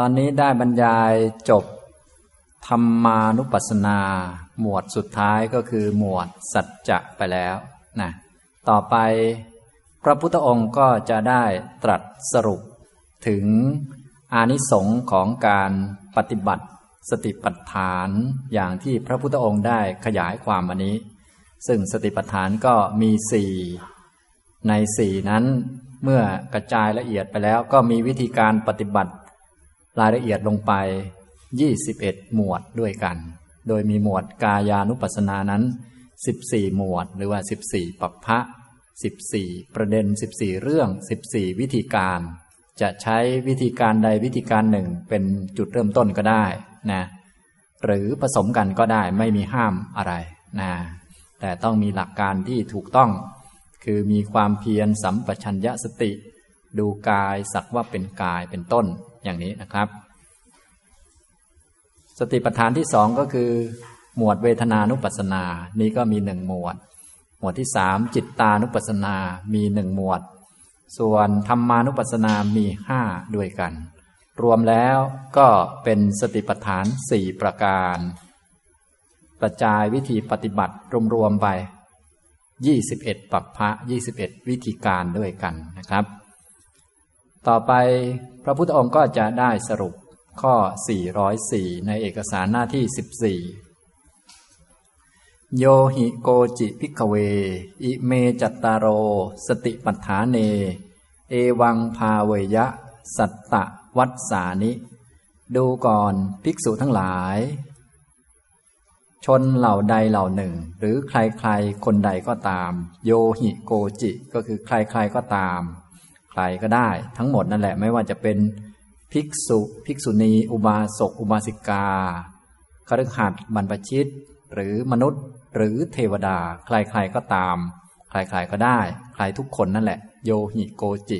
ตอนนี้ได้บรรยายจบ ธรรมานุปัสสนา หมวดสุดท้ายก็คือหมวดสัจจะไปแล้วนะต่อไปพระพุทธองค์ก็จะได้ตรัสสรุปถึงอานิสงส์ของการปฏิบัติสติปัฏฐานอย่างที่พระพุทธองค์ได้ขยายความมานี้ ซึ่งสติปัฏฐานก็มีสี่ในสี่นั้นเมื่อกระจายละเอียดไปแล้วก็มีวิธีการปฏิบัติ รายละเอียดลงไป 21 หมวดด้วยกัน โดยมีหมวดกายานุปัสสนานั้น 14 หมวด หรือว่า 14 ปัปพะ 14 ประเด็น 14 เรื่อง 14 วิธีการ จะใช้วิธีการใดวิธีการหนึ่งเป็นจุดเริ่มต้นก็ได้นะหรือผสมกันก็ได้ไม่มีห้ามอะไรนะแต่ต้องมีหลักการที่ถูกต้อง คือมีความเพียรสัมปชัญญะสติ ดูกายสักว่าเป็นกายเป็นต้น อย่างนี้นะครับ สติปัฏฐานที่สองก็คือ หมวดเวทนานุปัสสนา นี่ก็มีหนึ่งหมวด หมวดที่สามจิตตานุปัสสนา มีหนึ่งหมวด ส่วนธรรมานุปัสสนา มีห้าด้วยกัน รวมแล้วก็เป็นสติปัฏฐานสี่ประการ กระจายวิธีปฏิบัติรวมๆไป 21 ปัปพะ 21 วิธีการด้วยกันนะครับ ต่อไปพระพุทธองค์ก็จะได้สรุปข้อ 404 ในเอกสารหน้าที่ 14 โยหิโกจิพิกเว อิเมจัตตารโร สติปัฏฐานเน เอวังพาเวยะ สัตตะวัฏสานิ ดูก่อนภิกษุทั้งหลาย ชนเหล่าใดเหล่าหนึ่ง หรือใครๆ คนใดก็ตาม โยหิโกจิก็คือใครๆก็ตาม รก็ได้ ทั้งหมดนั่นแหละไม่ว่าจะเป็นภิกษุ ภิกษุณี อุบาสก อุบาสิกาคฤหัสถ์บรรพชิต หรือมนุษย์ หรือเทวดา ใครๆก็ตาม ใครๆก็ได้ ใครทุกคนนั่นแหละ โยหิโกจิ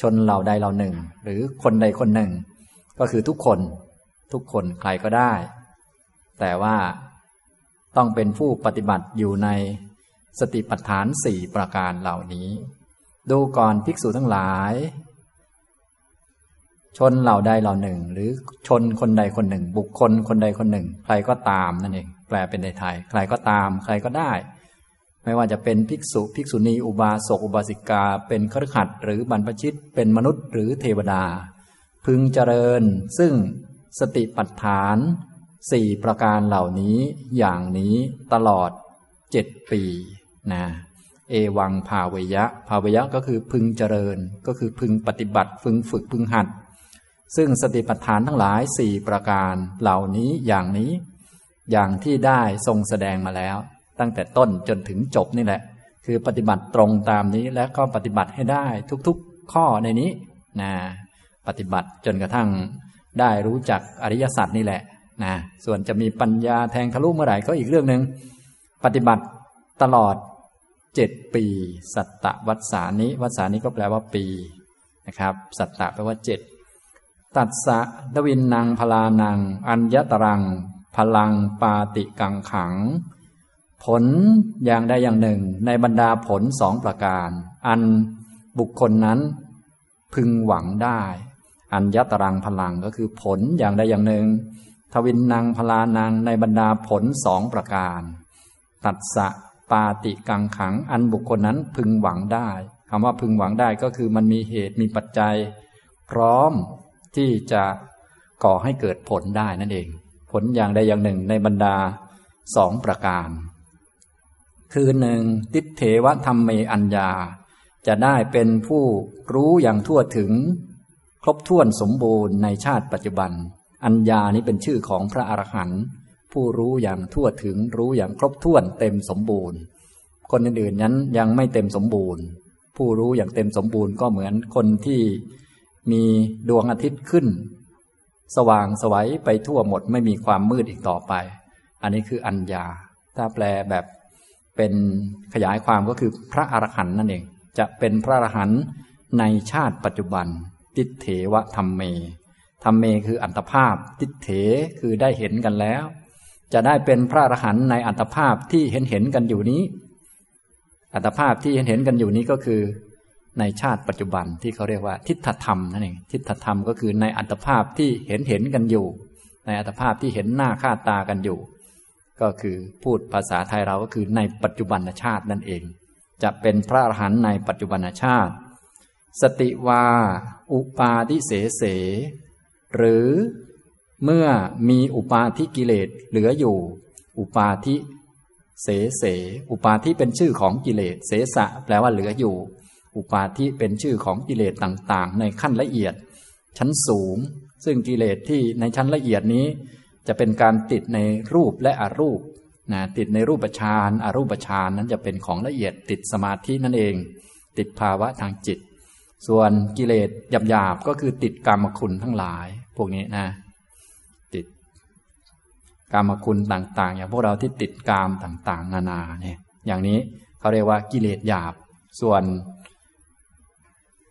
ชนเหล่าใดเหล่าหนึ่ง หรือคนใดคนหนึ่ง ก็คือทุกคน ทุกคนใครก็ได้ แต่ว่าต้องเป็นผู้ปฏิบัติอยู่ในสติปัฏฐานสี่ประการเหล่านี้ ดูก่อนภิกษุทั้งหลาย ชนเหล่าใดเหล่าหนึ่ง หรือชนคนใดคนหนึ่ง บุคคลคนใดคนหนึ่ง ใครก็ตามนั่นเองแปลเป็นในไทย ใครก็ตาม ใครก็ได้ ไม่ว่าจะเป็นภิกษุภิกษุณีอุบาสกอุบาสิกา เป็นครขัดหรือบรรพชิต เป็นมนุษย์หรือเทวดา พึงเจริญ ซึ่งสติปัฏฐานสี่ประการเหล่านี้อย่างนี้ตลอดเจ็ดปีนะ เอวังภาวยะ ภาวยะก็คือพึงเจริญ ก็คือพึงปฏิบัติ พึงฝึกพึงหัด ซึ่งสติปัฏฐานทั้งหลายสี่ประการเหล่านี้อย่างนี้ อย่างที่ได้ทรงแสดงมาแล้ว ตั้งแต่ต้นจนถึงจบนี่แหละ คือปฏิบัติตรงตามนี้และก็ปฏิบัติให้ได้ทุกๆข้อในนี้นะปฏิบัติจนกระทั่งได้รู้จักอริยสัจนี่แหละนะส่วนจะมีปัญญาแทงทะลุเมื่อไหร่ก็อีกเรื่องหนึ่งปฏิบัติตลอด เจ็ดปี สัตตวัฏสานิวัฏสานิก็แปลว่าปีนะครับ สัตตะแปลว่าเจ็ดตัดสะดวินนางพลานัง อัญญตรัง พลังปาติกังขัง ผลอย่างใดอย่างหนึ่ง ในบรรดาผลสองประการ อันบุคคลนั้นพึงหวังได้ อัญญตรังพลังก็คือผลอย่างใดอย่างหนึ่ง ทวินนางพลานางในบรรดาผลสองประการ ตัดสะ ปาติกังขัง อันบุคคลนั้นพึงหวังได้คำว่าพึงหวังได้ก็คือมันมีเหตุมีปัจจัย พร้อมที่จะก่อให้เกิดผลได้นั่นเอง ผลอย่างใดอย่างหนึ่งในบรรดาสองประการ คือหนึ่งติเทวธรรมเมอัญญา จะได้เป็นผู้รู้อย่างทั่วถึง ครบถ้วนสมบูรณ์ในชาติปัจจุบัน อัญญานี้เป็นชื่อของพระอรหันต์ ผู้รู้อย่างทั่วถึงรู้อย่างครบถ้วนเต็มสมบูรณ์ คนอื่นๆนั้นยังไม่เต็มสมบูรณ์ ผู้รู้อย่างเต็มสมบูรณ์ก็เหมือนคนที่มีดวงอาทิตย์ขึ้น สว่างสวัยไปทั่วหมดไม่มีความมืดอีกต่อไป อันนี้คืออัญญา ถ้าแปลแบบเป็นขยายความก็คือพระอรหันต์นั่นเอง จะเป็นพระอรหันต์ในชาติปัจจุบัน ติเถวธรรมเมธรรมเมคืออันตภาพ ติเถคือได้เห็นกันแล้ว จะได้เป็นพระอรหันต์ในอัตภาพที่เห็นเห็นกันอยู่นี้ อัตภาพที่เห็นเห็นกันอยู่นี้ก็คือ ในชาติปัจจุบันที่เขาเรียกว่า ทิฏฐธรรมนั่นเองทิฏฐธรรมก็คือในอัตภาพที่เห็นเห็นกันอยู่ ในอัตภาพที่เห็นหน้าค่าตากันอยู่ ก็คือพูดภาษาไทยเราก็คือในปัจจุบันชาตินั่นเอง จะเป็นพระอรหันต์ในปัจจุบันชาติ สติวา อุปาทิเสเส หรือ เมื่อมีอุปาทิกิเลสเหลืออยู่ อุปาทิเสเส อุปาทิเป็นชื่อของกิเลส เสสะแปลว่าเหลืออยู่ อุปาทิเป็นชื่อของกิเลสต่างๆ ในขั้นละเอียด ชั้นสูง ซึ่งกิเลสที่ในชั้นละเอียดนี้ จะเป็นการติดในรูปและอรูปนะติดในรูปฌานอารูปฌานนั้นจะเป็นของละเอียด ติดสมาธินั่นเอง ติดภาวะทางจิต ส่วนกิเลสหยาบๆก็คือติดกรรมคุณทั้งหลาย พวกนี้นะ กามคุณต่างๆ อย่างพวกเราที่ติดกามต่างๆ นานาเนี่ยอย่างนี้เขาเรียกว่ากิเลสหยาบ ส่วน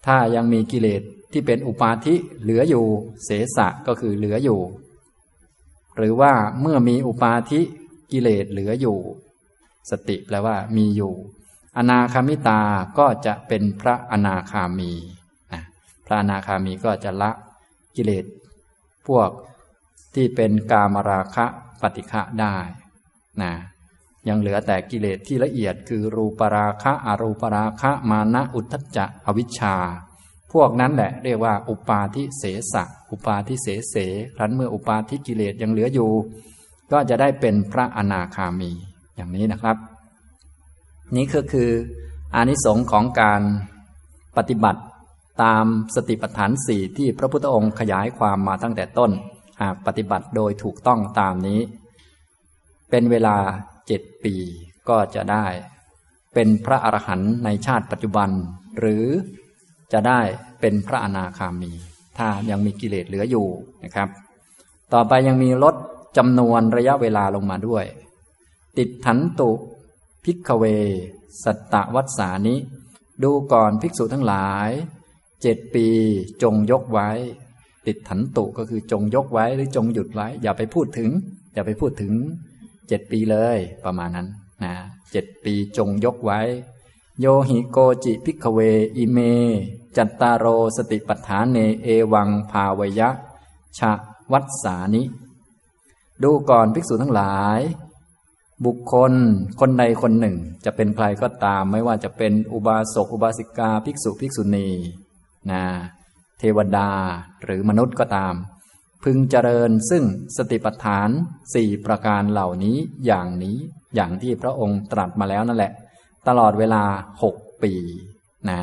ถ้ายังมีกิเลสที่เป็นอุปาทิเหลืออยู่เสสะก็คือเหลืออยู่ หรือว่าเมื่อมีอุปาทิกิเลสเหลืออยู่ สติแปลว่ามีอยู่ อนาคามิตาก็จะเป็นพระอนาคามีนะพระอนาคามีก็จะละกิเลสพวกที่เป็นกามราคะ ปฏิฆะได้นะยังเหลือแต่กิเลสที่ละเอียดคือรูปราคะอรูปราคะมานะอุทธจะอวิชชา พวกนั้นแหละเรียกว่า อุปาทิเสสะอุปาทิเสเสครั้นเมื่ออุปาทิกิเลสยังเหลืออยู่ ก็จะได้เป็นพระอนาคามีอย่างนี้นะครับ นี้ก็คืออานิสงส์ของการปฏิบัติตามสติปัฏฐานสี่ที่พระพุทธองค์ขยายความมาตั้งแต่ต้น หากปฏิบัติโดยถูกต้องตามนี้ เป็นเวลาเจ็ดปีก็จะได้ เป็นพระอรหันต์ในชาติปัจจุบัน หรือจะได้เป็นพระอนาคามี ถ้ายังมีกิเลสเหลืออยู่นะครับ ต่อไปยังมีลดจำนวนระยะเวลาลงมาด้วย ติดถันตุพิกเว สัตตวัฏสานิ ดูก่อนภิกษุทั้งหลาย เจ็ดปีจงยกไว้ ติดถันตุก็คือจงยกไว้หรือจงหยุดไว้ อย่าไปพูดถึง อย่าไปพูดถึงเจ็ดปีเลยประมาณนั้นนะเจ็ดปีจงยกไว้ โยหิโกจิพิกเว อิเม จัตตารโรสติปัฏฐานเนเอวังภาวยะ ชะวัตสานิ ดูก่อนภิกษุทั้งหลาย บุคคลคนใดคนหนึ่ง จะเป็นใครก็ตาม ไม่ว่าจะเป็นอุบาสกอุบาสิกา ภิกษุภิกษุณีนะ เทวดาหรือมนุษย์ก็ตาม พึงเจริญซึ่งสติปัฏฐานสี่ประการเหล่านี้อย่างนี้อย่างที่พระองค์ตรัสมาแล้วนั่นแหละ ตลอดเวลาหกปีนะ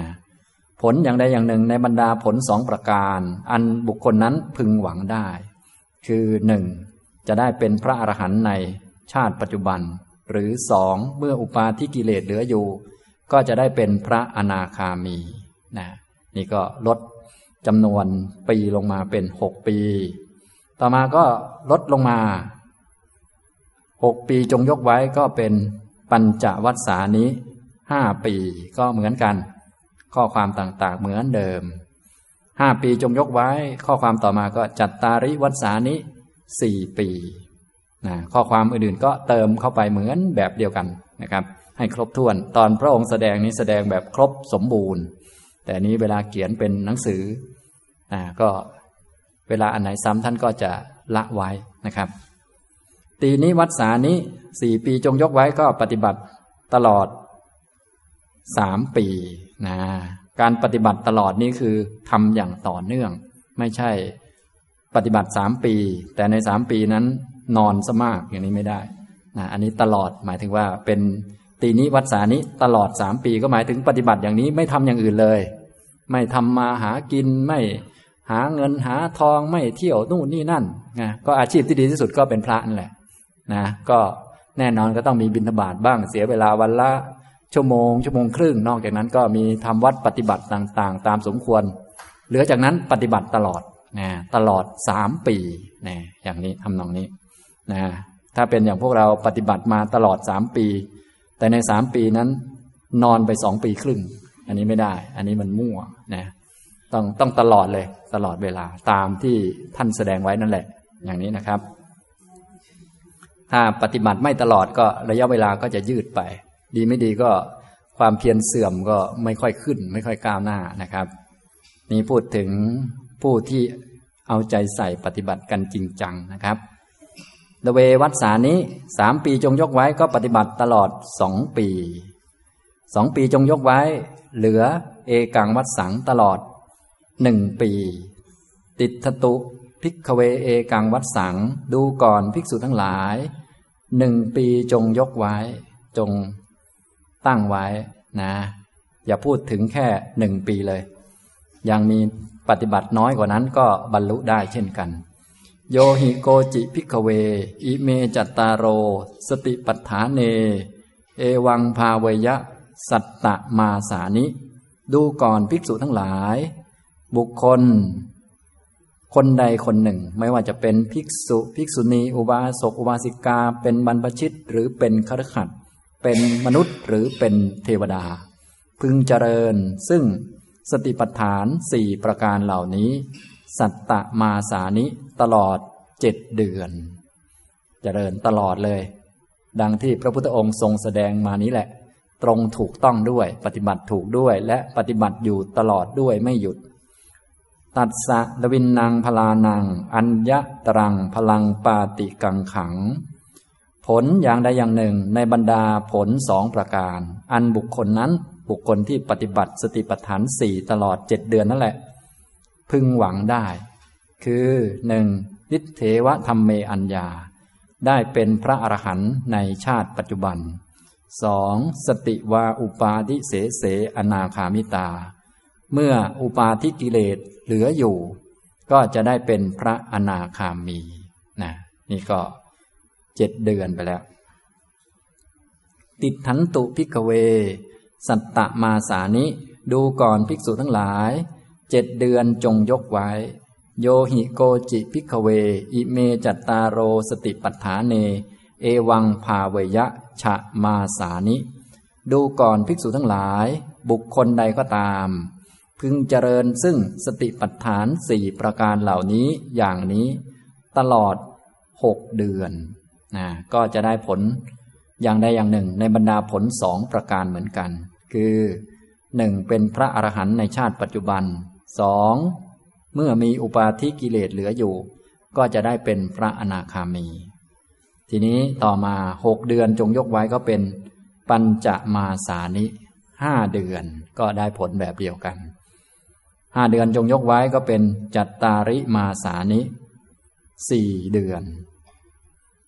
ผลอย่างใดอย่างหนึ่งในบรรดาผลสองประการ อันบุคคลนั้นพึงหวังได้ คือหนึ่งจะได้เป็นพระอรหันต์ในชาติปัจจุบัน หรือสองเมื่ออุปาทิกิเลสเหลืออยู่ ก็จะได้เป็นพระอนาคามีนะนี่ก็ลด จำนวนปีลงมาเป็นหกปี ต่อมาก็ลดลงมาหกปีจงยกไว้ก็เป็นปัญจวัฏสานี้ห้าปีก็เหมือนกัน ข้อความต่างๆเหมือนเดิมห้าปีจงยกไว้ ข้อความต่อมาก็จัตตาริวัฏสานี้สี่ปีนะข้อความอื่นๆก็เติมเข้าไปเหมือนแบบเดียวกันนะครับ ให้ครบถ้วน ตอนพระองค์แสดงนี้แสดงแบบครบสมบูรณ์ แต่นี้เวลาเขียนเป็นหนังสือ อ่าก็เวลาอันไหนซ้ำท่านก็จะละไว้นะครับ ตีนี้วัดสานี้สี่ปีจงยกไว้ก็ปฏิบัติตลอดสามปีนะการปฏิบัติตลอดนี้คือทำอย่างต่อเนื่อง ไม่ใช่ปฏิบัติสามปี แต่ในสามปีนั้นนอนสมากอย่างนี้ไม่ได้นะอันนี้ตลอดหมายถึงว่าเป็นตีนี้วัดสานี้ตลอดสามปีก็หมายถึงปฏิบัติอย่างนี้ไม่ทำอย่างอื่นเลย ไม่ทำมาหากินไม่ หาเงินหาทองไม่เที่ยวนู่นนี่นั่นนะก็อาชีพที่ดีที่สุดก็เป็นพระนั่นแหละนะก็แน่นอนก็ต้องมีบิณฑบาตบ้างเสียเวลาวันละชั่วโมง ชั่วโมงครึ่ง นอกจากนั้นก็มีทำวัดปฏิบัติต่างๆ ตามสมควร เหลือจากนั้นปฏิบัติตลอดนะตลอดสามปีนะอย่างนี้ทำนองนี้นะถ้าเป็นอย่างพวกเราปฏิบัติมาตลอดสามปี แต่ในสามปีนั้น นอนไปสองปีครึ่ง อันนี้ไม่ได้ อันนี้มันมั่วนะ ต้องต้องตลอดเลย ตลอดเวลาตามที่ท่านแสดงไว้นั่นแหละ อย่างนี้นะครับ ถ้าปฏิบัติไม่ตลอดก็ระยะเวลาก็จะยืดไป ดีไม่ดีก็ความเพียรเสื่อมก็ไม่ค่อยขึ้น ไม่ค่อยก้าวหน้านะครับ นี่พูดถึงผู้ที่เอาใจใส่ปฏิบัติกันจริงจังนะครับดเววัดสานี้สามปีจงยกไว้ก็ปฏิบัติตลอดสองปีสองปีจงยกไว้ เหลือเอกังวัดสังตลอด หนึ่งปี ติดทตุภิกเวเอกังวัดสัง ดูก่อนภิกษุทั้งหลาย หนึ่งปีจงยกไว้ จงตั้งไว้นะ อย่าพูดถึงแค่หนึ่งปีเลย ยังมีปฏิบัติน้อยกว่านั้นก็บรรลุได้เช่นกัน โยหิโกจิ ภิกขเว อิเมจัตตาโร สติปัฏฐาเน เอวังภาเวยยะ สัตตะ มาสานิ ดูก่อนภิกษุทั้งหลาย บุคคล คนใดคนหนึ่ง ไม่ว่าจะเป็นภิกษุภิกษุณี อุบาสกอุบาสิกา เป็นบรรพชิตหรือเป็นคฤหัสถ์เป็นมนุษย์หรือเป็นเทวดา พึงเจริญ ซึ่งสติปัฏฐานสี่ประการเหล่านี้ สัตตมาสานิตลอดเจ็ดเดือน เจริญตลอดเลย ดังที่พระพุทธองค์ทรงแสดงมานี้แหละ ตรงถูกต้องด้วย ปฏิบัติถูกด้วย และปฏิบัติอยู่ตลอดด้วยไม่หยุด ตัดสะดวินนางพลานัง อัญญตรังพลังปาติกังขัง ผลอย่างใดอย่างหนึ่งในบรรดาผลสองประการ อันบุคคลนั้นบุคคลที่ปฏิบัติสติปัฏฐานสี่ตลอดเจ็ดเดือนนั่นแหละ พึงหวังได้ คือหนึ่งนิเทวธรรมเมอัญญา ได้เป็นพระอรหันต์ในชาติปัจจุบันสองสติวาอุปาทิเสเสอนาคามิตา เมื่ออุปาทิกิเลสเหลืออยู่ ก็จะได้เป็นพระอนาคามีนะนี่ก็เจ็ดเดือนไปแล้ว ติฏฐันตุ ภิกขเว สัตตะ มาสานิ ดูก่อนภิกษุทั้งหลาย เจ็ดเดือนจงยกไว้ โยหิโกจิ ภิกขเว อิเมจัตตาโรสติปัฏฐาเน เอวังภาเวยยะฉะมาสานิ ดูก่อนภิกษุทั้งหลาย บุคคลใดก็ตาม พึงเจริญซึ่งสติปัฏฐานสี่ประการเหล่านี้อย่างนี้ตลอดหกเดือนนะก็จะได้ผลอย่างใดอย่างหนึ่ง ในบรรดาผลสองประการเหมือนกัน คือหนึ่งเป็นพระอรหันต์ในชาติปัจจุบันสองเมื่อมีอุปาทิกิเลสเหลืออยู่ ก็จะได้เป็นพระอนาคามี ทีนี้ต่อมาหกเดือนจงยกไว้ก็เป็นปัญจมาสานิห้าเดือนก็ได้ผลแบบเดียวกัน ห้าเดือนจงยกไว้ก็เป็นจัตตาริมาสานิสี่เดือน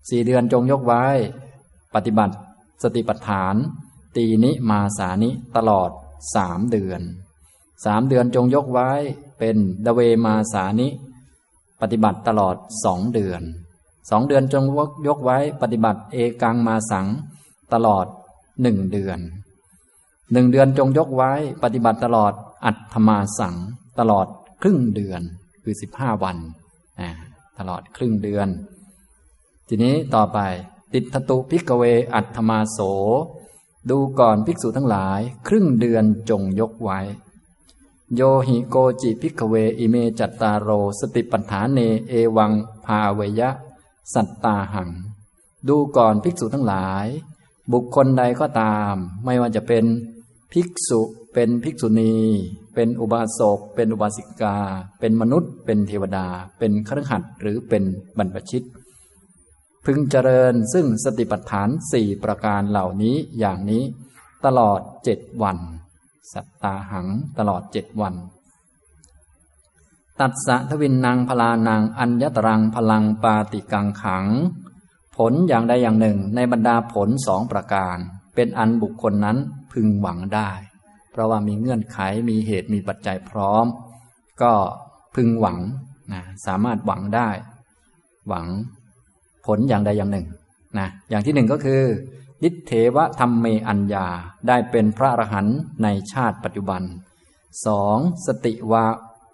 สี่เดือนจงยกไว้ ปฏิบัติสติปัฏฐาน ตีนิมาสานิตลอดสามเดือนสามเดือนจงยกไว้เป็นดเวมาสานิ ปฏิบัติตลอดสองเดือนสองเดือนจงยกไว้ปฏิบัติเอกังมาสัง ตลอดหนึ่งเดือนหนึ่งเดือนจงยกไว้ปฏิบัติตลอดอัฑฒมาสัง ตลอดครึ่งเดือนคือสิบห้าวันตลอดครึ่งเดือน ทีนี้ต่อไป ติฏฐตุ ภิกขเวอัฑฒมาโส ดูก่อนภิกษุทั้งหลาย ครึ่งเดือนจงยกไว้ โยหิโกจิ ภิกขเวอิเมจัตตาโร สติปัฏฐาเนเอวังภาเวยะ สัตตาหัง ดูก่อนภิกษุทั้งหลาย บุคคลใดก็ตาม ไม่ว่าจะเป็นภิกษุ เป็นภิกษุณี เป็นอุบาสก เป็นอุบาสิกา เป็นมนุษย์ เป็นเทวดา เป็นครหัสหรือเป็นบรรพชิต พึงเจริญซึ่งสติปัฏฐานสี่ประการเหล่านี้อย่างนี้ ตลอดเจ็ดวัน สัตตาหังตลอดเจ็ดวัน ตัดสะทวินนางพลานางอัญญตรังพลังปาติกังขัง ผลอย่างใดอย่างหนึ่งในบรรดาผลสองประการ เป็นอันบุคคลนั้นพึงหวังได้ เพราะว่ามีเงื่อนไขมีเหตุมีปัจจัยพร้อม ก็พึงหวังนะสามารถหวังได้ หวังผลอย่างใดอย่างหนึ่งนะอย่างที่หนึ่งก็คือนิเทวธรรมเมอัญญาได้เป็นพระอรหันต์ในชาติปัจจุบันสองสติวา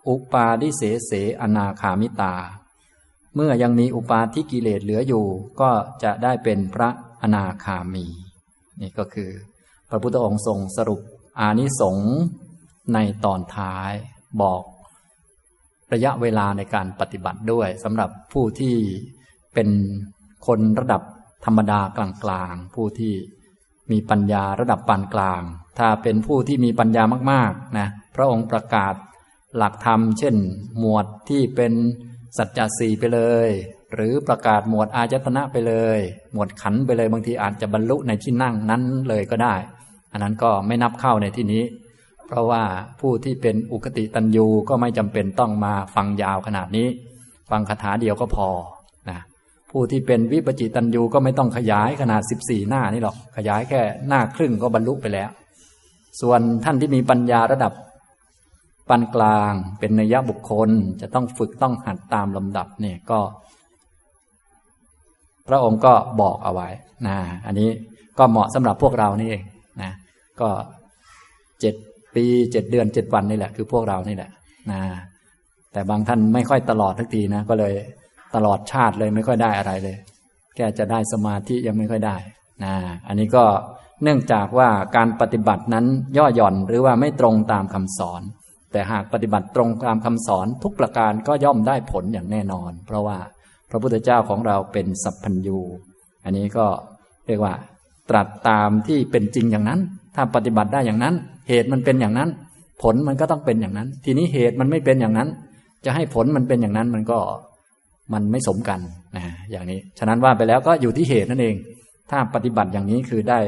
อุปาดิเสเสอนาคามิตา เมื่อยังมีอุปาทิกิเลสเหลืออยู่ ก็จะได้เป็นพระอนาคามี นี่ก็คือ พระพุทธองค์ทรงสรุป อานิสงส์ในตอนท้ายบอกระยะเวลาในการปฏิบัติด้วยสำหรับผู้ที่เป็นคนระดับธรรมดากลางๆ ผู้ที่มีปัญญาระดับปานกลาง ถ้าเป็นผู้ที่มีปัญญามากๆนะพระองค์ประกาศหลักธรรม เช่น หมวดที่เป็นสัจจะสี่ไปเลย หรือประกาศหมวดอาจตนะไปเลย หมวดขันไปเลยบางทีอาจจะบรรลุในที่นั่งนั้นเลยก็ได้ อันนั้นก็ไม่นับเข้าในที่นี้ เพราะว่าผู้ที่เป็นอุคติตันยูก็ไม่จำเป็นต้องมาฟังยาวขนาดนี้ ฟังคาถาเดียวก็พอนะผู้ที่เป็นวิปจิตันยูก็ไม่ต้องขยายขนาดสิบสี่หน้านี่หรอกขยายแค่หน้าครึ่งก็บรรลุไปแล้ว ส่วนท่านที่มีปัญญาระดับปานกลางเป็นนัยบุคคลจะต้องฝึกต้องหัดตามลำดับเนี่ยก็ พระองค์ก็บอกเอาไว้นะอันนี้ก็เหมาะสำหรับพวกเรานี่เอง ก็เจ็ดปีเจ็ดเดือนเจ็ดวันนี่แหละ คือพวกเรานี่แหละนะแต่บางท่านไม่ค่อยตลอดทักทีนะ ก็เลยตลอดชาติเลยไม่ค่อยได้อะไรเลยแค่จะได้สมาธิยังไม่ค่อยได้นะอันนี้ก็เนื่องจากว่าการปฏิบัตินั้นย่อหย่อนหรือว่าไม่ตรงตามคำสอน แต่หากปฏิบัติตรงตามคำสอนทุกประการก็ย่อมได้ผลอย่างแน่นอน เพราะว่าพระพุทธเจ้าของเราเป็นสัพพัญญู อันนี้ก็เรียกว่า ตรัสตามที่เป็นจริงอย่างนั้น ถ้าปฏิบัติได้อย่างนั้น เหตุมันเป็นอย่างนั้น ผลมันก็ต้องเป็นอย่างนั้น ทีนี้เหตุมันไม่เป็นอย่างนั้น จะให้ผลมันเป็นอย่างนั้นมันก็มันไม่สมกันนะอย่างนี้ ฉะนั้นว่าไปแล้วก็อยู่ที่เหตุนั่นเอง ถ้าปฏิบัติอย่างนี้คือได้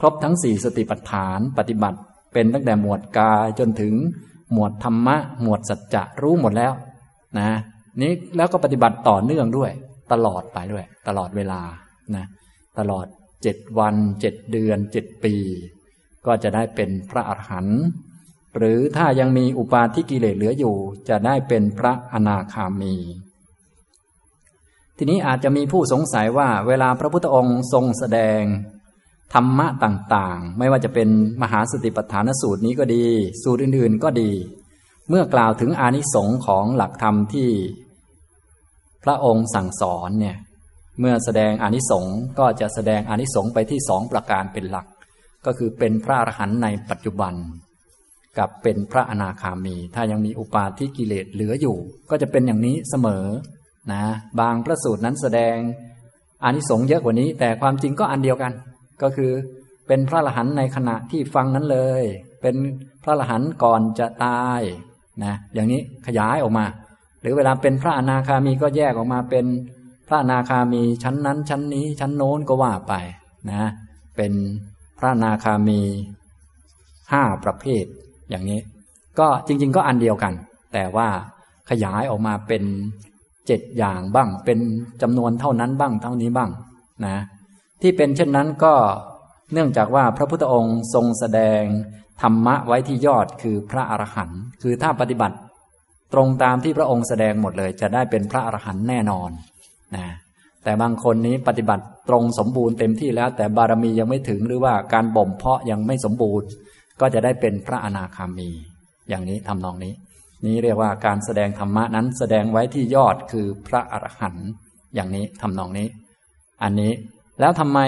ครบทั้งสี่สติปัฏฐาน ปฏิบัติเป็นตั้งแต่หมวดกายจนถึงหมวดธรรมะ หมวดสัจจะรู้หมดแล้ว นะนี้แล้วก็ปฏิบัติต่อเนื่องด้วย ตลอดไปด้วย ตลอดเวลานะตลอดเจ็ดวันเจ็ดเดือนเจ็ดปี ก็จะได้เป็นพระอรหันต์หรือถ้ายังมีอุปาทิกิเลสเหลืออยู่ จะได้เป็นพระอนาคามี ทีนี้อาจจะมีผู้สงสัยว่า เวลาพระพุทธองค์ทรงแสดงธรรมะต่างๆ ไม่ว่าจะเป็นมหาสติปัฏฐานสูตรนี้ก็ดี สูตรอื่นๆก็ดี เมื่อกล่าวถึงอานิสงส์ของหลักธรรมที่ พระองค์สั่งสอนเนี่ย เมื่อแสดงอานิสงส์ก็จะแสดงอานิสงส์ไปที่สองประการเป็นหลัก ก็คือเป็นพระอรหันต์ในปัจจุบัน กับเป็นพระอนาคามี ถ้ายังมีอุปาทิกิเลสเหลืออยู่ ก็จะเป็นอย่างนี้เสมอนะบางพระสูตรนั้นแสดงอานิสงส์เยอะกว่านี้ แต่ความจริงก็อันเดียวกัน ก็คือเป็นพระอรหันต์ในขณะที่ฟังนั้นเลย เป็นพระอรหันต์ก่อนจะตายนะอย่างนี้ขยายออกมา หรือเวลาเป็นพระอนาคามีก็แยกออกมาเป็นพระอนาคามีชั้นนั้น ชั้นนี้ชั้นโน้นก็ว่าไปนะ เป็น ระนาคามีห้าประเภทอย่างนี้ ก็จริง ๆ ก็อันเดียวกัน แต่ว่าขยายออกมาเป็นเจ็ดอย่างบ้าง เป็นจำนวนเท่านั้นบ้างเท่านี้บ้างนะที่เป็นเช่นนั้นก็เนื่องจากว่าพระพุทธองค์ทรงแสดงธรรมะไว้ที่ยอดคือพระอรหันต์คือถ้าปฏิบัติ ตรงตามที่พระองค์แสดงหมดเลย จะได้เป็นพระอรหันต์แน่นอนนะ แต่บางคนนี้ปฏิบัติตรงสมบูรณ์เต็มที่แล้ว แต่บารมียังไม่ถึงหรือว่าการบ่มเพาะยังไม่สมบูรณ์ ก็จะได้เป็นพระอนาคามี อย่างนี้ทำนองนี้ นี้เรียกว่าการแสดงธรรมะนั้นแสดงไว้ที่ยอดคือพระอรหันต์อย่างนี้ทำนองนี้ อันนี้แล้วทำไม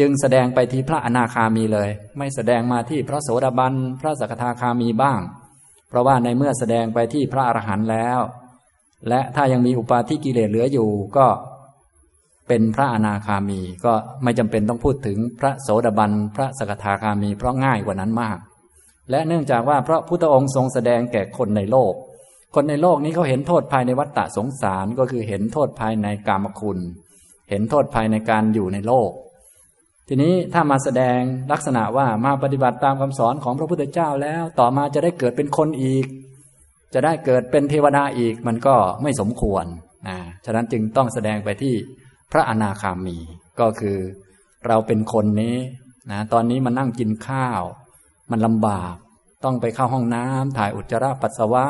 จึงแสดงไปที่พระอนาคามีเลย ไม่แสดงมาที่พระโสดาบันพระสกทาคามีบ้าง เพราะว่าในเมื่อแสดงไปที่พระอรหันต์แล้ว และถ้ายังมีอุปาทิกิเลสเหลืออยู่ก็ เป็นพระอนาคามีก็ไม่จำเป็นต้องพูดถึงพระโสดาบันพระสกทาคามี เพราะง่ายกว่านั้นมาก และเนื่องจากว่าพระพุทธองค์ทรงแสดงแก่คนในโลก คนในโลกนี้เขาเห็นโทษภายในวัฏฏะสงสารก็คือเห็นโทษภายในกามคุณ เห็นโทษภัยในการอยู่ในโลก ทีนี้ถ้ามาแสดงลักษณะว่ามาปฏิบัติตามคำสอนของพระพุทธเจ้าแล้ว ต่อมาจะได้เกิดเป็นคนอีก จะได้เกิดเป็นเทวดาอีกมันก็ไม่สมควรนะฉะนั้นจึงต้องแสดงไปที่ ระอนาคามี ก็คือเราเป็นคนนี้นะตอนนี้มานั่งกินข้าว มันลำบาก ต้องไปเข้าห้องน้ำถ่ายอุจจาระปัสสาวะ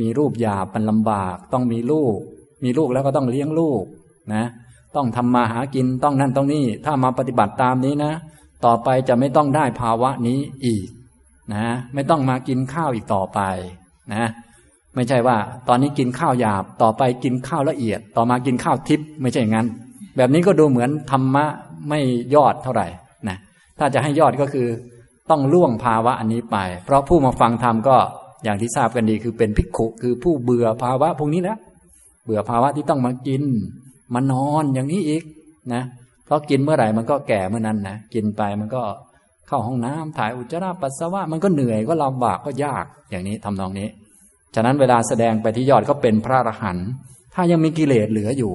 มีรูปหยาบมันลำบาก ต้องมีลูก มีลูกแล้วก็ต้องเลี้ยงลูกนะ ต้องทำมาหากินต้องนั่นต้องนี่ ถ้ามาปฏิบัติตามนี้นะ ต่อไปจะไม่ต้องได้ภาวะนี้อีกนะ ไม่ต้องมากินข้าวอีกต่อไปนะ ไม่ใช่ว่า ตอนนี้กินข้าวหยาบ ต่อไปกินข้าวละเอียด ต่อมากินข้าวทิพย์ไม่ใช่อย่างนั้น แบบนี้ก็ดูเหมือนธรรมะไม่ยอดเท่าไหร่นะถ้าจะให้ยอดก็คือต้องล่วงภาวะอันนี้ไป เพราะผู้มาฟังธรรมก็อย่างที่ทราบกันดีคือเป็นภิกขุคือผู้เบื่อภาวะพวกนี้แล้วเบื่อภาวะที่ต้องมากิน มานอนอย่างนี้อีกนะเพราะกินเมื่อไหร่มันก็แก่เมื่อนั้นนะกินไปมันก็เข้าห้องน้ำถ่ายอุจจาระปัสสาวะมันก็เหนื่อยก็ลำบากก็ยากอย่างนี้ทำนองนี้ ฉะนั้นเวลาแสดงไปที่ยอดก็เป็นพระอรหันต์ถ้ายังมีกิเลสเหลืออยู่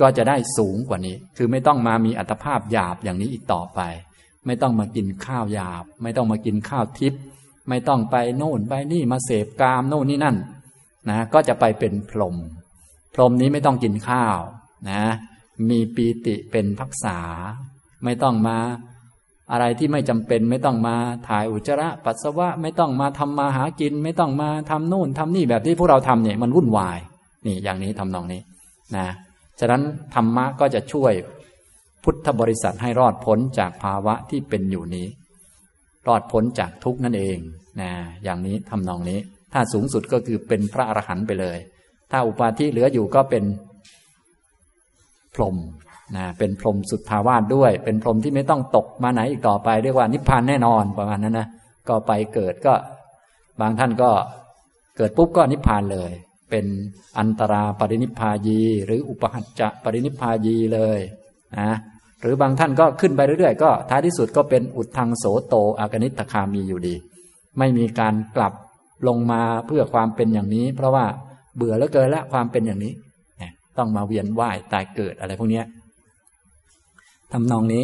ก็จะได้สูงกว่านี้ คือไม่ต้องมามีอัตภาพหยาบอย่างนี้อีกต่อไป ไม่ต้องมากินข้าวหยาบ ไม่ต้องมากินข้าวทิพย์ไม่ต้องไปโน่นไปนี่มาเสพกามโน่นนี่นั่นนะก็จะไปเป็นพรหมพรหมนี้ไม่ต้องกินข้าวนะ มีปีติเป็นพักษา ไม่ต้องมา อะไรที่ไม่จำเป็นไม่ต้องมาถ่ายอุจจาระปัสสาวะไม่ต้องมาทำมาหากิน ไม่ต้องมาทำนู่นทำนี่แบบที่พวกเราทำเนี่ยมันวุ่นวาย นี่อย่างนี้ทำนองนี้นะฉะนั้นธรรมะก็จะช่วยพุทธบริษัทให้รอดพ้นจากภาวะที่เป็นอยู่นี้ รอดพ้นจากทุกนั่นเองนะอย่างนี้ทำนองนี้ ถ้าสูงสุดก็คือเป็นพระอรหันต์ไปเลย ถ้าอุปาทิเหลืออยู่ก็เป็นพรหม นะเป็นพรหมสุดภาวาสด้วย เป็นพรหมที่ไม่ต้องตกมาไหนอีกต่อไป เรียกว่านิพพานแน่นอนประมาณนั้นนะก็ไปเกิดก็ บางท่านก็เกิดปุ๊บก็นิพพานเลย เป็นอันตราปรินิพพายี หรืออุปหัจจะปรินิพพายีเลยนะหรือบางท่านก็ขึ้นไปเรื่อยๆ ก็ท้ายที่สุดก็เป็นอุทธังโสโตอากนิตคามีอยู่ดี ไม่มีการกลับลงมาเพื่อความเป็นอย่างนี้ เพราะว่าเบื่อแล้วเกินละความเป็นอย่างนี้ ต้องมาเวียนว่ายตายเกิดอะไรพวกนี้ ทำนองนี้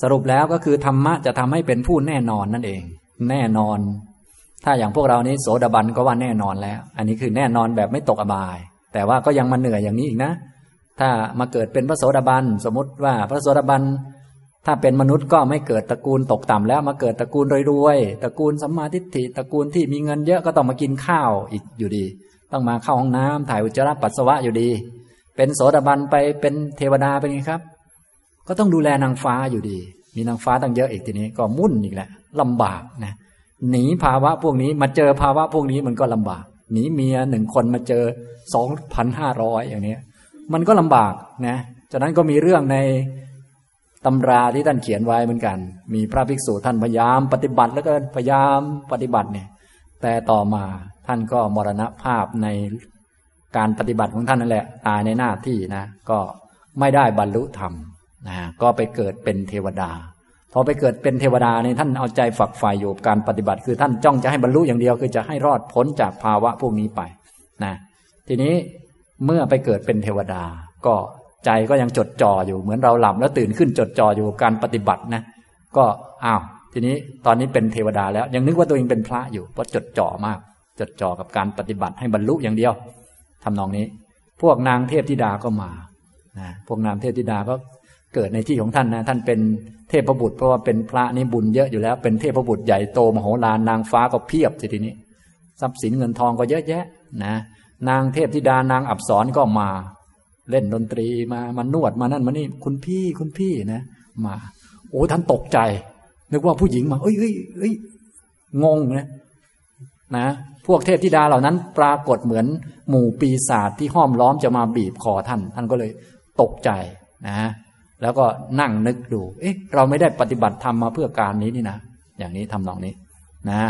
สรุปแล้วก็คือธรรมะจะทำให้เป็นผู้แน่นอนนั่นเอง แน่นอน ถ้าอย่างพวกเรานี้โสดาบันก็ว่าแน่นอนแล้ว อันนี้คือแน่นอนแบบไม่ตกอบาย แต่ว่าก็ยังมาเหนื่อยอย่างนี้อีกนะ ถ้ามาเกิดเป็นพระโสดาบันสมมติว่าพระโสดาบันถ้าเป็นมนุษย์ก็ไม่เกิดตระกูลตกต่ำแล้วมาเกิดตระกูลรวยๆตระกูลสัมมาทิฏฐิตระกูลที่มีเงินเยอะก็ต้องมากินข้าวอีกอยู่ดี ต้องมาเข้าห้องน้ำถ่ายอุจจาระปัสสาวะอยู่ดี เป็นโสดาบันไปเป็นเทวดาเป็นไงครับ ก็ต้องดูแลนางฟ้าอยู่ดี มีนางฟ้าตั้งเยอะอีกทีนี้ ก็มุ่นอีกแหละลำบากนะหนีภาวะพวกนี้มาเจอภาวะพวกนี้มันก็ลำบาก หนีเมียหนึ่งคนมาเจอสองพันห้าร้อยอย่างนี้มันก็ลำบากนะจากนั้นก็มีเรื่องในตำราที่ท่านเขียนไว้เหมือนกัน มีพระภิกษุท่านพยายามปฏิบัติแล้วก็พยายามปฏิบัติเนี่ย แต่ต่อมาท่านก็มรณภาพในการปฏิบัติของท่านนั่นแหละ ตายในหน้าที่นะ ก็ไม่ได้บรรลุธรรม นะก็ไปเกิดเป็นเทวดา พอไปเกิดเป็นเทวดาในท่านเอาใจฝักใฝ่อยู่การปฏิบัติ คือท่านจ้องจะให้บรรลุอย่างเดียว คือจะให้รอดพ้นจากภาวะพวกนี้ไปนะทีนี้เมื่อไปเกิดเป็นเทวดา ก็ใจก็ยังจดจ่ออยู่เหมือนเราหลับแล้วตื่นขึ้นจดจ่ออยู่การปฏิบัตินะก็อ้าวทีนี้ตอนนี้เป็นเทวดาแล้วยังนึกว่าตัวเองเป็นพระอยู่เพราะจดจ่อมาก จดจ่อกับการปฏิบัติให้บรรลุอย่างเดียวทำนองนี้ พวกนางเทพธิดาก็มานะพวกนางเทพธิดาก็ เกิดในที่ของท่านนะท่านเป็นเทพบุตรเพราะว่าเป็นพระนี่บุญเยอะอยู่แล้ว เป็นเทพบุตรใหญ่โตมโหฬารนางฟ้าก็เพียบทีนี้ ทรัพย์สินเงินทองก็เยอะแยะนะนางเทพธิดานางอับสรก็มา เล่นดนตรีมามานวดมานั่นมานี่คุณพี่คุณพี่นะมา โอ้ท่านตกใจ นึกว่าผู้หญิงมา เอ้ยเอ้ยเอ้ยงงนะนะพวกเทพธิดาเหล่านั้น ปรากฏเหมือนหมู่ปีศาจที่ห้อมล้อมจะมาบีบคอท่าน ท่านก็เลยตกใจนะ แล้วก็นั่งนึกดู เอ๊ะ เราไม่ได้ปฏิบัติธรรมมาเพื่อการนี้นี่นะ อย่างนี้ทำนองนี้ นะ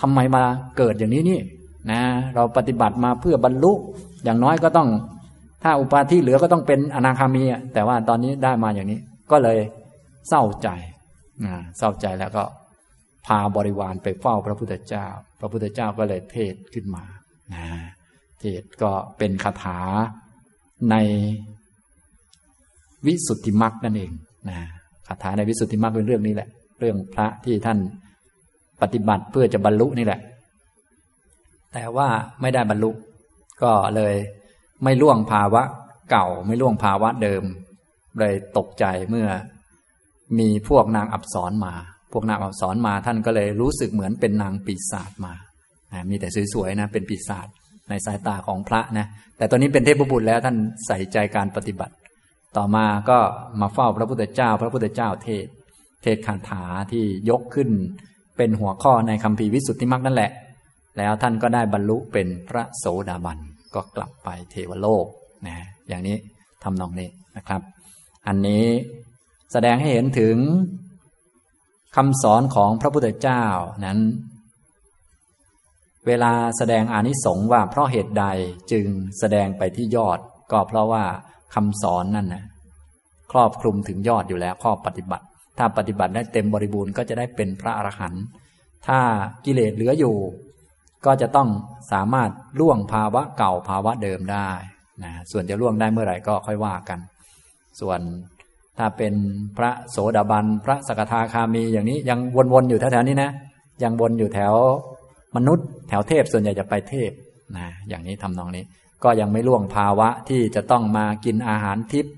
ทำไมมาเกิดอย่างนี้นี่ นะ เราปฏิบัติมาเพื่อบรรลุ อย่างน้อยก็ต้อง ถ้าอุปาทิเหลือก็ต้องเป็นอนาคามีแต่ว่าตอนนี้ได้มาอย่างนี้ ก็เลยเศร้าใจนะเศร้าใจแล้วก็พาบริวารไปเฝ้าพระพุทธเจ้า พระพุทธเจ้าก็เลยเทศขึ้นมานะเทศก็เป็นคาถาใน วิสุทธิมรรคนั่นเองนะคาถาในวิสุทธิมรรคเป็นเรื่องนี้แหละ เรื่องพระที่ท่านปฏิบัติเพื่อจะบรรลุนี่แหละ แต่ว่าไม่ได้บรรลุ ก็เลยไม่ล่วงภาวะเก่าไม่ล่วงภาวะเดิม เลยตกใจเมื่อมีพวกนางอับสรมา พวกนางอับสรมาท่านก็เลยรู้สึกเหมือนเป็นนางปีศาจมานะมีแต่สวยๆนะเป็นปีศาจในสายตาของพระนะแต่ตอนนี้เป็นเทพบุตรแล้วท่านใส่ใจการปฏิบัติ ต่อมาก็มาเฝ้าพระพุทธเจ้า พระพุทธเจ้าเทศ เทศคาถาที่ยกขึ้น เป็นหัวข้อในคำพีวิสุทธิมรรคนั่นแหละ แล้วท่านก็ได้บรรลุเป็นพระโสดาบันก็กลับไปเทวโลกนะอย่างนี้ทำนองนี้นะครับ อันนี้แสดงให้เห็นถึงคำสอนของพระพุทธเจ้านั้น เวลาแสดงอานิสงส์ว่าเพราะเหตุใดจึงแสดงไปที่ยอด ก็เพราะว่า คำสอนนั่นนะครอบคลุมถึงยอดอยู่แล้วข้อปฏิบัติ ถ้าปฏิบัติได้เต็มบริบูรณ์ก็จะได้เป็นพระอรหันต์ถ้ากิเลสเหลืออยู่ ก็จะต้องสามารถล่วงภาวะเก่าภาวะเดิมได้นะส่วนจะล่วงได้เมื่อไหร่ก็ค่อยว่ากัน ส่วนถ้าเป็นพระโสดาบันพระสกทาคามีอย่างนี้ยังวนๆอยู่แถวๆนี้นะยังวนอยู่แถวมนุษย์ แถวเทพส่วนใหญ่จะไปเทพนะอย่างนี้ทำนองนี้ ก็ยังไม่ล่วงภาวะที่จะต้องมากินอาหารทิพย์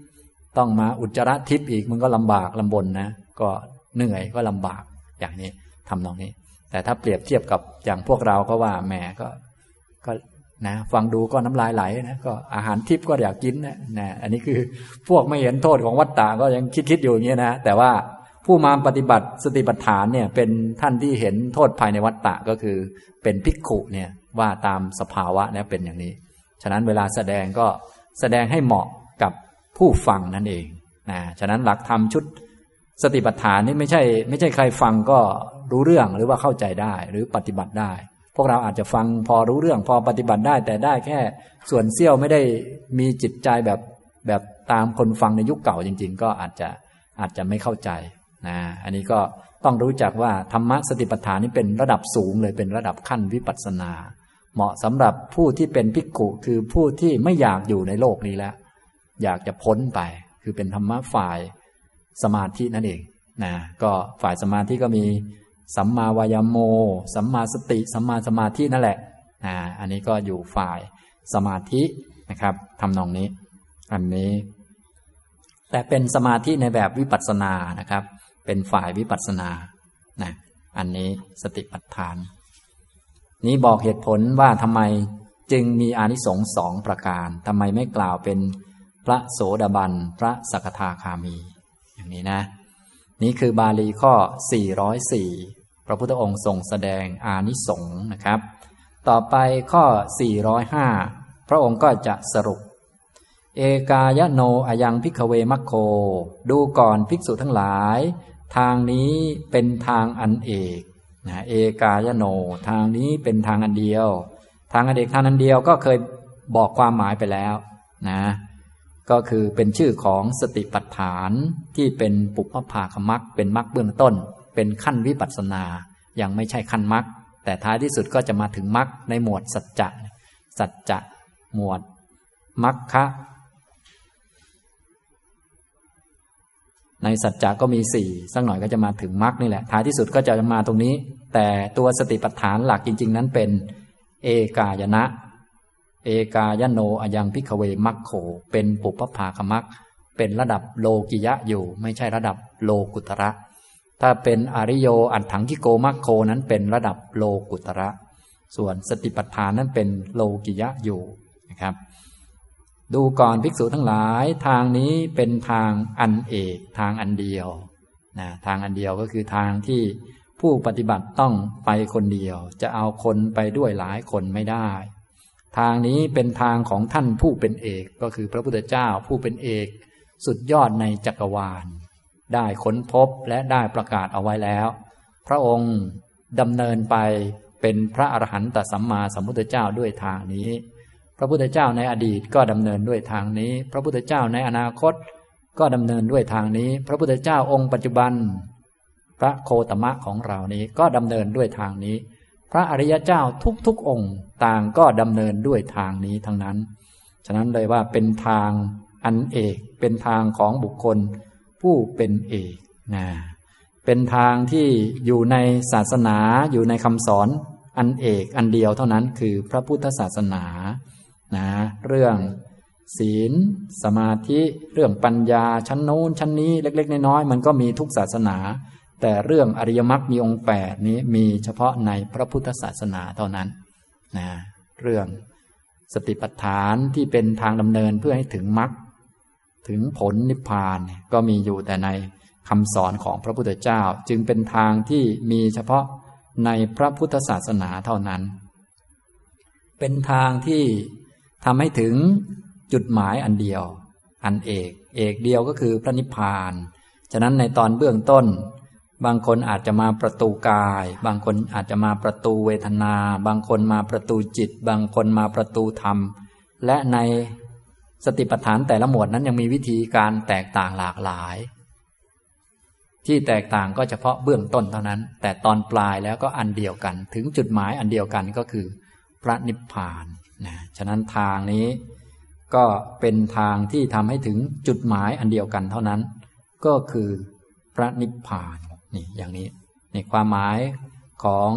ต้องมาอุจจาระทิพย์อีกมันก็ลำบากลำบนนะ ก็เหนื่อยก็ลำบากอย่างนี้ทำนองนี้ แต่ถ้าเปรียบเทียบกับอย่างพวกเราก็ว่าแหมก็ก็นะฟังดูก็น้ำลายไหลนะก็อาหารทิพย์ก็อยากกินนะนะอันนี้คือพวกไม่เห็นโทษของวัฏฏะก็ยังคิดคิดอยู่อย่างนี้นะแต่ว่าผู้มาปฏิบัติสติปัฏฐานเนี่ยเป็นท่านที่เห็นโทษภายในวัฏฏะก็คือเป็นภิกขุเนี่ยว่าตามสภาวะเนี่ยเป็นอย่างนี้ ฉะนั้นเวลาแสดงก็แสดงให้เหมาะกับผู้ฟังนั่นเองนะฉะนั้นหลักธรรมชุดสติปัฏฐานนี่ไม่ใช่ ไม่ใช่ใครฟังก็รู้เรื่องหรือว่าเข้าใจได้หรือปฏิบัติได้ พวกเราอาจจะฟังพอรู้เรื่องพอปฏิบัติได้ แต่ได้แค่ส่วนเสี้ยวไม่ได้มีจิตใจแบบแบบตามคนฟังในยุคเก่าจริง ๆ ก็อาจจะอาจจะไม่เข้าใจนะอันนี้ก็ต้องรู้จักว่าธรรมะสติปัฏฐานนี่เป็นระดับสูงเลยเป็นระดับขั้นวิปัสสนา เหมาะสำหรับผู้ที่เป็นภิกขุคือผู้ที่ไม่อยากอยู่ในโลกนี้แล้ว อยากจะพ้นไป คือเป็นธรรมะฝ่ายสมาธินั่นเองนะก็ฝ่ายสมาธิก็มีสัมมาวายโม สัมมาสติ สัมมาสมาธินั่นแหละนะอันนี้ก็อยู่ฝ่ายสมาธินะครับทำนองนี้ อันนี้ แต่เป็นสมาธิในแบบวิปัสสนานะครับ เป็นฝ่ายวิปัสสนานะอันนี้สติปัฏฐาน นี้บอกเหตุผลว่าทำไมจึงมีอานิสงส์สองประการทำไมไม่กล่าวเป็นพระโสดาบัน พระสกทาคามี อย่างนี้นะ นี่คือบาลีข้อ 404 พระพุทธองค์ทรงแสดงอานิสงส์นะครับ ต่อไปข้อ 405 พระองค์ก็จะสรุป เอกายโนอายังพิกเวมัคโค ดูก่อนภิกษุทั้งหลาย ทางนี้เป็นทางอันเอก นะเอกายโน ทางนี้เป็นทางอันเดียว ทางอันเอกทางอันเดียวก็เคยบอกความหมายไปแล้วนะก็คือเป็นชื่อของสติปัฏฐานที่เป็นปุพพภาคมักเป็นมักเบื้องต้น เป็นขั้นวิปัสสนายังไม่ใช่ขั้นมักแต่ท้ายที่สุดก็จะมาถึงมักในหมวดสัจจะสัจจะหมวดมัคคะ ในสัจจะก็มีสี่สักหน่อยก็จะมาถึงมรรคนี่แหละท้ายที่สุดก็จะมาตรงนี้ แต่ตัวสติปัฏฐานหลักจริง ๆ นั้นเป็น เอกายนะ เอกายโนอยังพิกเวมัคโข เป็นปุพพาคมัคเป็นระดับโลกิยะอยู่ ไม่ใช่ระดับโลกุตระ ถ้าเป็นอริโยอัตถังกิโกมัคโคนั้นเป็นระดับโลกุตระ ส่วนสติปัฏฐานนั้นเป็นโลกิยะอยู่นะครับ ดูก่อนภิกษุทั้งหลายทางนี้เป็นทางอันเอกทางอันเดียวนะทางอันเดียวก็คือทางที่ผู้ปฏิบัติต้องไปคนเดียว จะเอาคนไปด้วยหลายคนไม่ได้ ทางนี้เป็นทางของท่านผู้เป็นเอกก็คือพระพุทธเจ้าผู้เป็นเอก สุดยอดในจักรวาล ได้ค้นพบและได้ประกาศเอาไว้แล้ว พระองค์ดำเนินไปเป็นพระอรหันตสัมมาสัมพุทธเจ้าด้วยทางนี้ ระพุทธเจ้าในอดีตก็ดำเนินด้วยทางนี้ พระพุทธเจ้าในอนาคตก็ดำเนินด้วยทางนี้ พระพุทธเจ้าองค์ปัจจุบัน พระโคตมะของเรานี้ก็ดำเนินด้วยทางนี้ พระอริยเจ้าทุกๆองค์ต่างก็ดำเนินด้วยทางนี้ทั้งนั้น ฉะนั้นเลยว่าเป็นทางอันเอกเป็นทางของบุคคล ผู้เป็นเอกนะเป็นทางที่อยู่ในศาสนาอยู่ในคำสอนอันเอกอันเดียวเท่านั้นคือพระพุทธศาสนา นะเรื่องศีล สมาธิเรื่องปัญญาชั้นโน้นชั้นนี้เล็ก ๆ น้อยๆมันก็มีทุกศาสนา แต่เรื่องอริยมรรคมีองค์แปดนี้มีเฉพาะในพระพุทธศาสนาเท่านั้นนะเรื่องสติปัฏฐานที่เป็นทางดำเนินเพื่อให้ถึงมรรคถึงผลนิพพานก็มีอยู่แต่ในคำสอนของพระพุทธเจ้า จึงเป็นทางที่มีเฉพาะในพระพุทธศาสนาเท่านั้น เป็นทางที่ ทำให้ถึงจุดหมายอันเดียว อันเอก เอกเดียวก็คือพระนิพพาน ฉะนั้นในตอนเบื้องต้น บางคนอาจจะมาประตูกาย บางคนอาจจะมาประตูเวทนา บางคนมาประตูจิต บางคนมาประตูธรรม และในสติปัฏฐานแต่ละหมวดนั้นยังมีวิธีการแตกต่างหลากหลาย ที่แตกต่างก็เฉพาะเบื้องต้นเท่านั้น แต่ตอนปลายแล้วก็อันเดียวกัน ถึงจุดหมายอันเดียวกันก็คือ พระนิพพาน นะฉะนั้นทางนี้ก็เป็นทางที่ทำให้ถึงจุดหมายอันเดียวกันเท่านั้น ก็คือพระนิพพานนี่อย่างนี้ในความหมายของ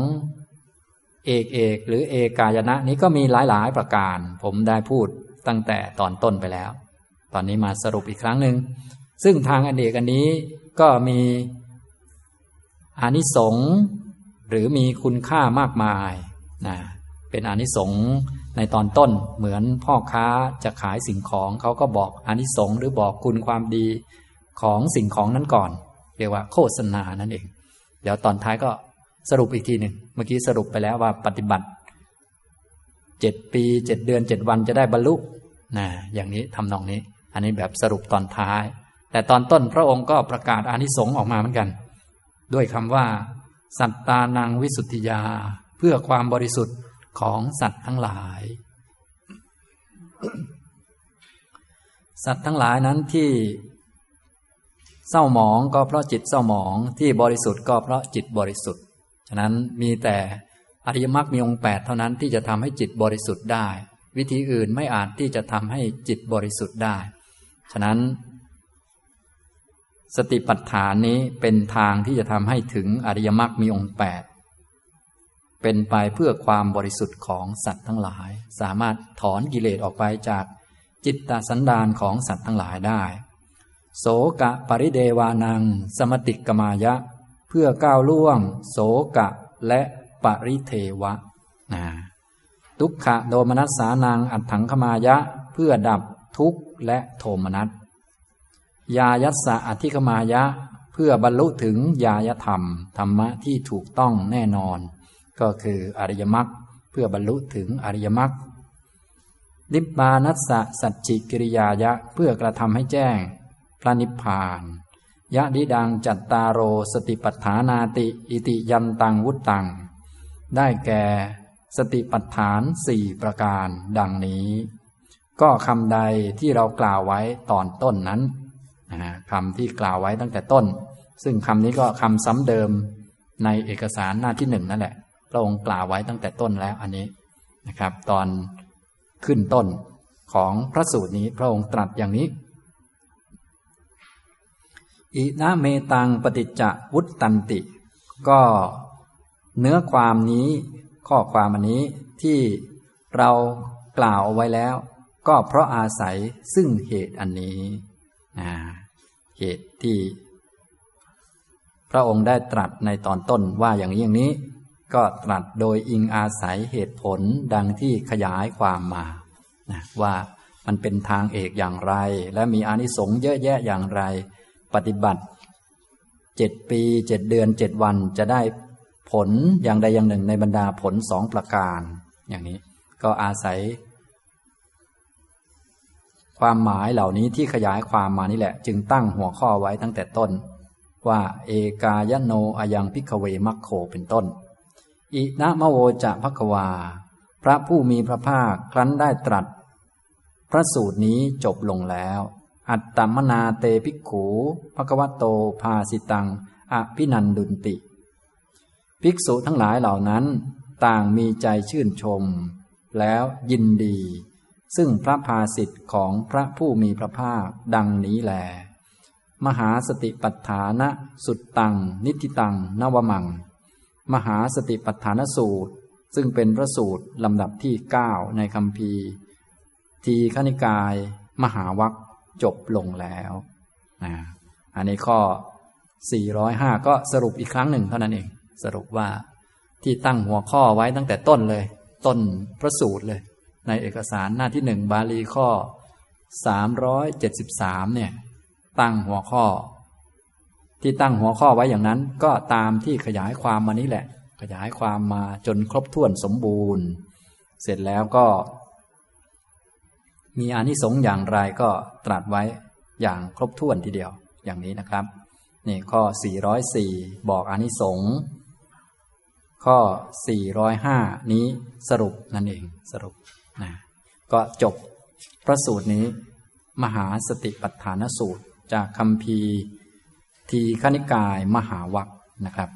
เอกเอกหรือเอกายนะนี้ก็มีหลายๆประการ ผมได้พูดตั้งแต่ตอนต้นไปแล้ว ตอนนี้มาสรุปอีกครั้งหนึ่งซึ่งทางอันเนกอันนี้ก็มีอานิสงส์หรือมีคุณค่ามากมายนะเป็นอานิสงส์ ในตอนต้นเหมือนพ่อค้าจะขายสิ่งของเขาก็บอกอานิสงส์หรือบอกคุณความดีของสิ่งของนั้นก่อน เรียกว่าโฆษณานั่นเอง เดี๋ยวตอนท้ายก็สรุปอีกทีหนึ่งเมื่อกี้สรุปไปแล้วว่าปฏิบัติเจ็ดปีเจ็ดเดือนเจ็ดวันจะได้บรรลุนะอย่างนี้ทำนองนี้ อันนี้แบบสรุปตอนท้าย แต่ตอนต้นพระองค์ก็ประกาศอานิสงส์ออกมาเหมือนกัน ด้วยคำว่า สัตตานังวิสุทธิยา เพื่อความบริสุทธิ์ ของสัตว์ทั้งหลาย สัตว์ทั้งหลายนั้นที่เศร้าหมองก็เพราะจิตเศร้าหมองที่บริสุทธิ์ก็เพราะจิตบริสุทธิ์ ฉะนั้นมีแต่อริยมรรคมีองค์แปดเท่านั้นที่จะทำให้จิตบริสุทธิ์ได้ วิธีอื่นไม่อาจที่จะทำให้จิตบริสุทธิ์ได้ ฉะนั้น สติปัฏฐานนี้เป็นทางที่จะทำให้ถึงอริยมรรคมีองค์แปด เป็นไปเพื่อความบริสุทธิ์ของสัตว์ทั้งหลาย สามารถถอนกิเลสออกไปจากจิตตสันดานของสัตว์ทั้งหลายได้ โสกะปริเดวานัง สมติกมายะ เพื่อก้าวล่วง โสกะและปริเทวะนะทุกขะโดมนัสสานังอัตถังขมายะ เพื่อดับทุกข์และโทมนัสยายัสสะอธิคมายะ เพื่อบรรลุถึงยายธรรม ธรรมะที่ถูกต้องแน่นอน ก็คืออริยมรรคเพื่อบรรลุถึงอริยมรรคนิพานัสสะสัจจิกิริยายะเพื่อกระทำให้แจ้ง พระนิพพาน ยะดิดังจัตตาโรสติปัฏฐานาติอิติยันตังวุตตัง ได้แก่สติปัฏฐานสี่ประการดังนี้ ก็คำใดที่เรากล่าวไว้ตอนต้นนั้นคำที่กล่าวไว้ตั้งแต่ต้น ซึ่งคำนี้ก็คำซ้ำเดิมในเอกสารหน้าที่หนึ่งนั่นแหละ ระองค์กล่าวไว้ตั้งแต่ต้นแล้วอันนี้นะครับ ตอนขึ้นต้นของพระสูตรนี้พระองค์ตรัสอย่างนี้อินะเมตังปฏิจจวุตตันติ ก็เนื้อความนี้ข้อความอันนี้ที่เรากล่าวเอาไว้แล้ว ก็เพราะอาศัยซึ่งเหตุอันนี้นะเหตุที่ พระองค์ได้ตรัสในตอนต้นว่าอย่างนี้อย่างนี้ ก็ตรัสโดยอิงอาศัยเหตุผลดังที่ขยายความมานะว่ามันเป็นทางเอกอย่างไร และมีอานิสงส์เยอะแยะอย่างไร ปฏิบัติเจ็ดปีเจ็ดเดือนเจ็ดวันจะได้ผลอย่างใดอย่างหนึ่งในบรรดาผลสองประการ อย่างนี้ก็อาศัย ความหมายเหล่านี้ที่ขยายความมานี่แหละ จึงตั้งหัวข้อไว้ตั้งแต่ต้น ว่าเอกายโนอายังพิกเวมัคโคเป็นต้น อินะมโวจะภควา พระผู้มีพระภาคครั้นได้ตรัส พระสูตรนี้จบลงแล้ว อัตตมนาเตภิกขูภควโตภาสิตัง อภินันดุนติ ภิกษุทั้งหลายเหล่านั้น ต่างมีใจชื่นชม แล้วยินดี ซึ่งพระภาสิทธิ์ของพระผู้มีพระภาคดังนี้แลมหาสติปัฏฐานะสุดตัง นิติตังนวมัง มหาสติปัฏฐานสูตร ซึ่งเป็นพระสูตรลำดับที่เก้าในคำพีทีขณิกาย มหาวัคจบลงแล้วนะอันนี้ข้อ 405 ก็สรุปอีกครั้งหนึ่งเท่านั้นเอง สรุปว่าที่ตั้งหัวข้อไว้ตั้งแต่ต้นเลย ต้นพระสูตรเลย ในเอกสารหน้าที่หนึ่งบาลีข้อ 373 เนี่ย ตั้งหัวข้อ ที่ตั้งหัวข้อไว้อย่างนั้น ก็ตามที่ขยายความมานี้แหละ ขยายความมาจนครบถ้วนสมบูรณ์ เสร็จแล้วก็ มีอานิสงส์อย่างไรก็ตรัสไว้อย่างครบถ้วนทีเดียวอย่างนี้นะครับนี่ข้อ 404 บอกอานิสงส์ข้อ 405 นี้สรุปนั่นเองสรุปนะก็จบพระสูตรนี้ มหาสติปัฏฐานสูตรจากคำพี ทีขณิกายมหาวัคนะครับ